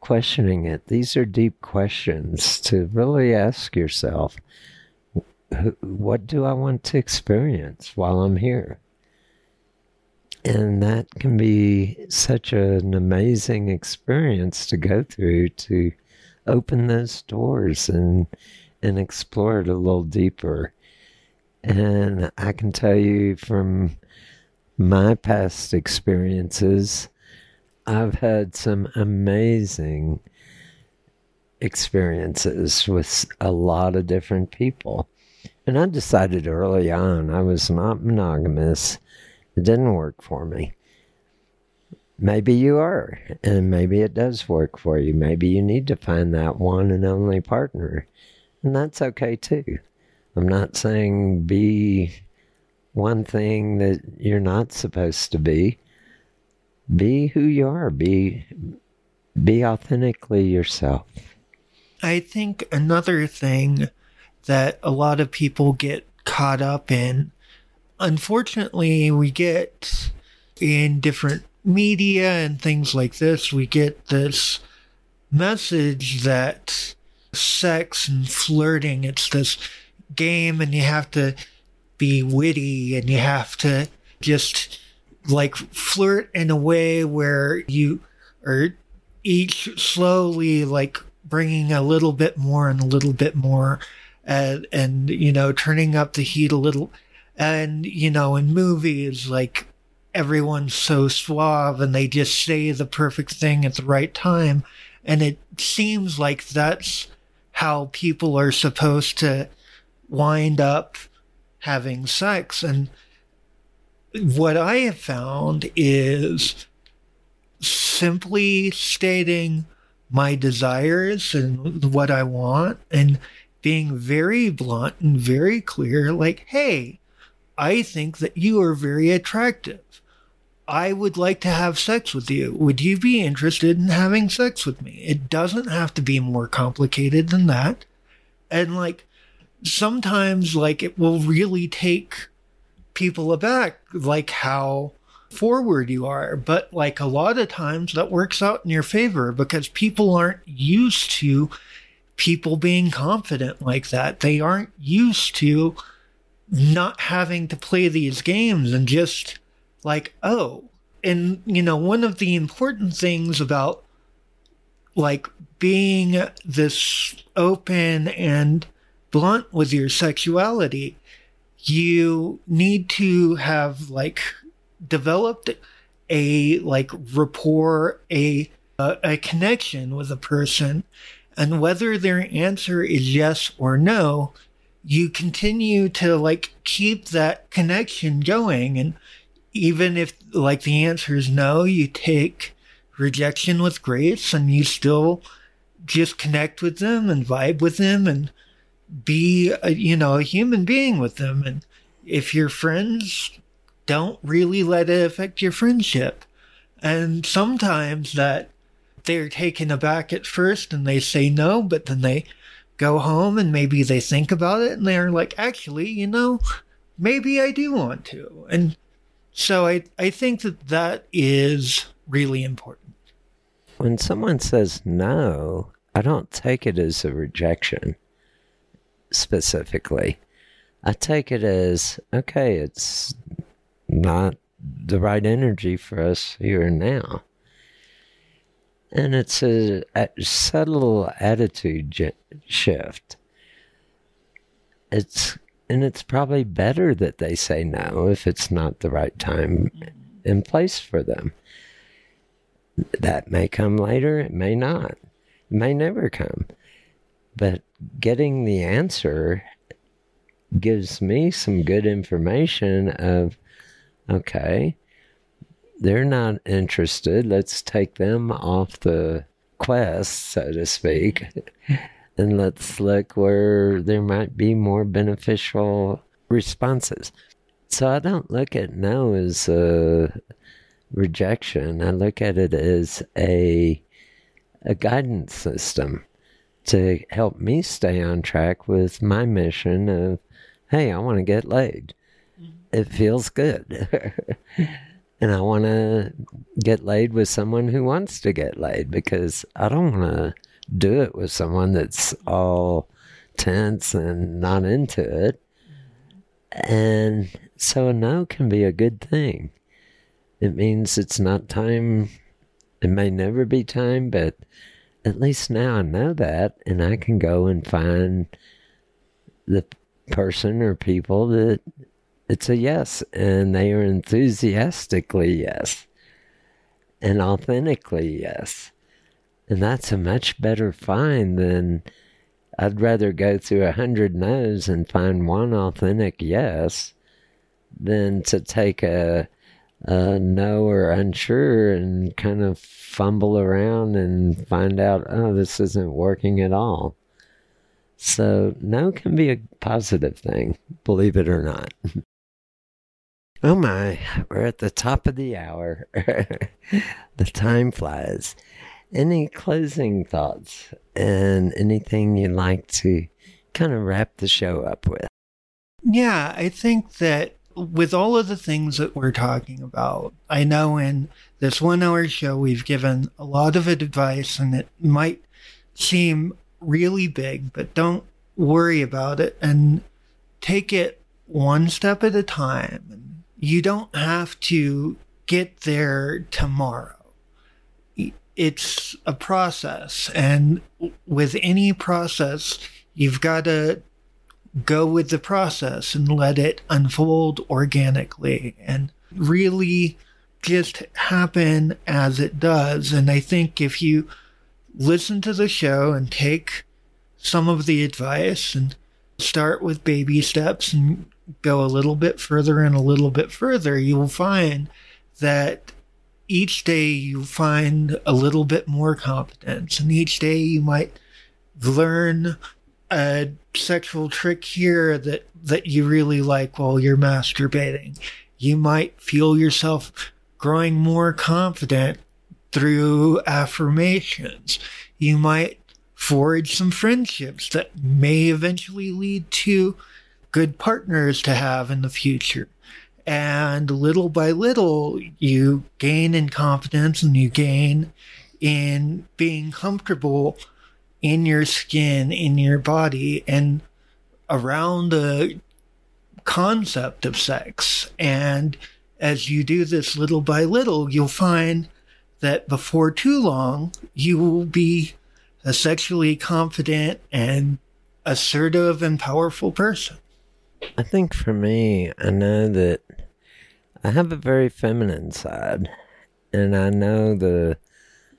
questioning it. These are deep questions to really ask yourself what do I want to experience while I'm here? And that can be such an amazing experience to go through to open those doors and and explore it a little deeper. And I can tell you from my past experiences, I've had some amazing experiences with a lot of different people. And I decided early on I was not monogamous. It didn't work for me. Maybe you are, and maybe it does work for you. Maybe you need to find that one and only partner, and that's okay too. I'm not saying be one thing that you're not supposed to be. Be who you are. Be be authentically yourself. I think another thing that a lot of people get caught up in, unfortunately, we get in different media and things like this, we get this message that sex and flirting, it's this game and you have to be witty and you have to just like flirt in a way where you are each slowly like bringing a little bit more and a little bit more and and you know turning up the heat a little and you know in movies like everyone's so suave and they just say the perfect thing at the right time. And it seems like that's how people are supposed to wind up having sex. And what I have found is simply stating my desires and what I want and being very blunt and very clear like, hey, I think that you are very attractive. I would like to have sex with you. Would you be interested in having sex with me? It doesn't have to be more complicated than that. And like, sometimes, like, it will really take people aback, like how forward you are. But like, a lot of times that works out in your favor because people aren't used to people being confident like that. They aren't used to not having to play these games and just like, oh, and you know, one of the important things about like being this open and blunt with your sexuality, you need to have like developed a like rapport, a a, connection with a person, and whether their answer is yes or no, you continue to like keep that connection going and even if like the answer is no you take rejection with grace and you still just connect with them and vibe with them and be a, you know a human being with them. And if your friends don't really let it affect your friendship and sometimes that they're taken aback at first and they say no but then they go home and maybe they think about it and they're like, actually, you know, maybe I do want to. And so I, I think that that is really important. When someone says no, I don't take it as a rejection specifically. I take it as okay, it's not the right energy for us here and now. And it's a, a subtle attitude j- shift. It's and it's probably better that they say no if it's not the right time and place for them. That may come later, it may not. It may never come. But getting the answer gives me some good information of okay, they're not interested. Let's take them off the quest, so to speak, <laughs> and let's look where there might be more beneficial responses. So I don't look at no as a rejection. I look at it as a a guidance system to help me stay on track with my mission of, hey, I want to get laid. Mm-hmm. It feels good. <laughs> and I want to get laid with someone who wants to get laid because I don't want to do it with someone that's all tense and not into it. And so a no can be a good thing. It means it's not time. It may never be time, but at least now I know that, and I can go and find the person or people that it's a yes, and they are enthusiastically yes, and authentically yes. And that's a much better find than I'd rather go through a hundred no's and find one authentic yes than to take a, a no or unsure and kind of fumble around and find out, oh, this isn't working at all. So, no can be a positive thing, believe it or not. <laughs> Oh my, we're at the top of the hour. <laughs> the time flies. Any closing thoughts and anything you'd like to kind of wrap the show up with? Yeah, I think that with all of the things that we're talking about, I know in this one hour show we've given a lot of advice and it might seem really big, but don't worry about it and take it one step at a time. You don't have to get there tomorrow. It's a process. And with any process, you've got to go with the process and let it unfold organically and really just happen as it does. And I think if you listen to the show and take some of the advice and start with baby steps and go a little bit further and a little bit further, you will find that each day you find a little bit more competence, and each day you might learn a sexual trick here that that you really like while you're masturbating. You might feel yourself growing more confident through affirmations. You might forge some friendships that may eventually lead to good partners to have in the future. And little by little, you gain in confidence and you gain in being comfortable in your skin, in your body, and around the concept of sex. And as you do this little by little, you'll find that before too long, you will be a sexually confident and assertive and powerful person. I think for me, I know that I have a very feminine side, and I know the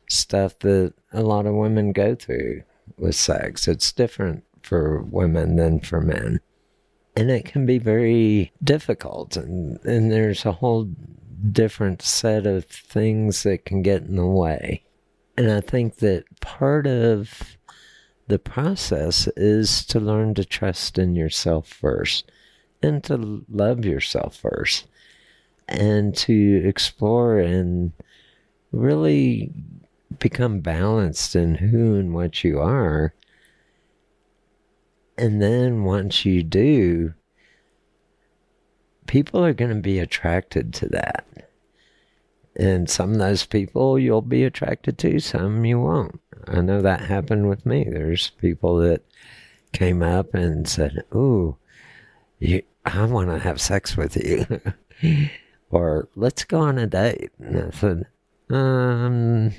stuff that a lot of women go through with sex. It's different for women than for men. And it can be very difficult, and, and there's a whole different set of things that can get in the way. And I think that part of the process is to learn to trust in yourself first and to love yourself first and to explore and really become balanced in who and what you are. And then once you do, people are going to be attracted to that. And some of those people you'll be attracted to, some you won't. I know that happened with me. There's people that came up and said, Ooh, you, I want to have sex with you. <laughs> or let's go on a date. And I said, um,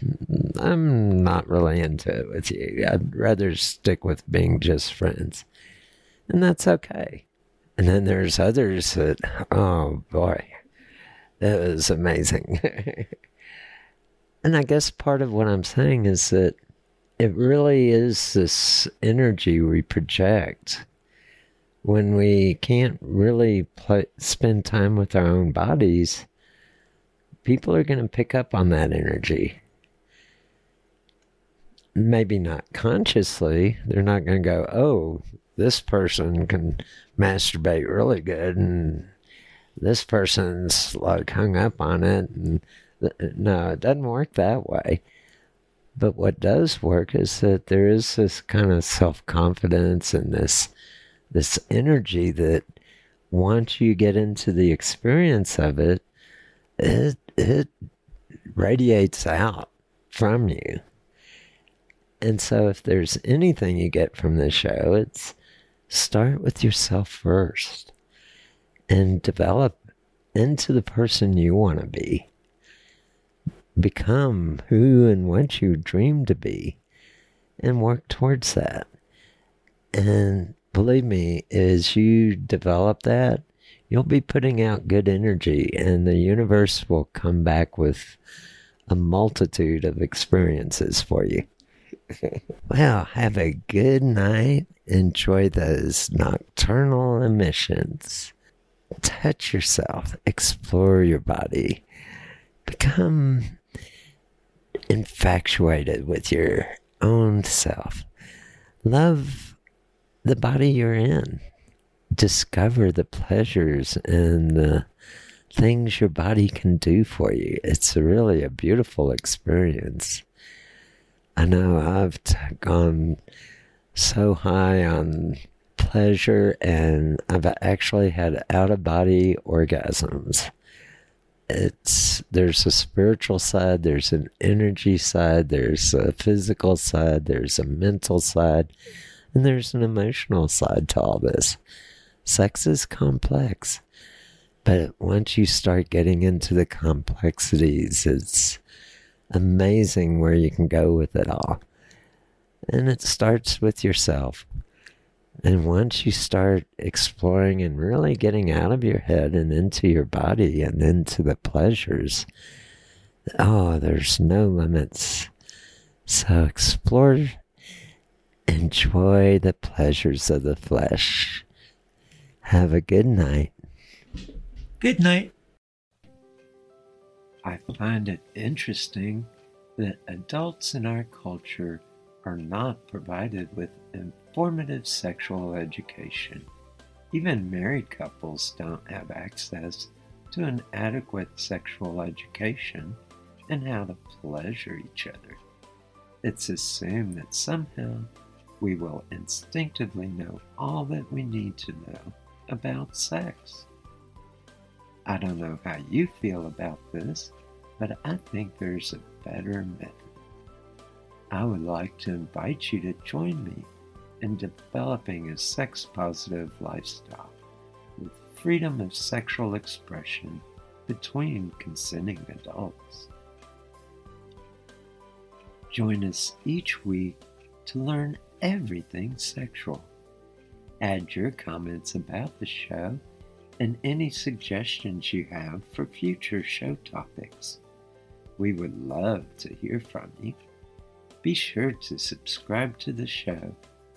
I'm not really into it with you. I'd rather stick with being just friends. And that's okay. And then there's others that, oh boy, that was amazing. <laughs> and I guess part of what I'm saying is that it really is this energy we project when we can't really play, spend time with our own bodies. People are going to pick up on that energy. Maybe not consciously. They're not going to go, oh, this person can masturbate really good and this person's like hung up on it and no it doesn't work that way but what does work is that there is this kind of self-confidence and this this energy that once you get into the experience of it it it radiates out from you and so if there's anything you get from this show it's start with yourself first and develop into the person you want to be. Become who and what you dream to be and work towards that. And believe me, as you develop that, you'll be putting out good energy, and the universe will come back with a multitude of experiences for you. <laughs> well, have a good night. Enjoy those nocturnal emissions. Touch yourself, explore your body, become infatuated with your own self. Love the body you're in. Discover the pleasures and the things your body can do for you. It's really a beautiful experience. I know I've gone so high on pleasure and I've actually had out of body orgasms. It's there's a spiritual side, there's an energy side, there's a physical side, there's a mental side, and there's an emotional side to all this. Sex is complex. But once you start getting into the complexities, it's amazing where you can go with it all. And it starts with yourself. And once you start exploring and really getting out of your head and into your body and into the pleasures, oh, there's no limits. So explore, enjoy the pleasures of the flesh. Have a good night. Good night. I find it interesting that adults in our culture are not provided with informative sexual education. Even married couples don't have access to an adequate sexual education and how to pleasure each other. It's assumed that somehow we will instinctively know all that we need to know about sex. I don't know how you feel about this, but I think there's a better method. I would like to invite you to join me in developing a sex positive lifestyle with freedom of sexual expression between consenting adults. Join us each week to learn everything sexual. Add your comments about the show and any suggestions you have for future show topics. We would love to hear from you. Be sure to subscribe to the show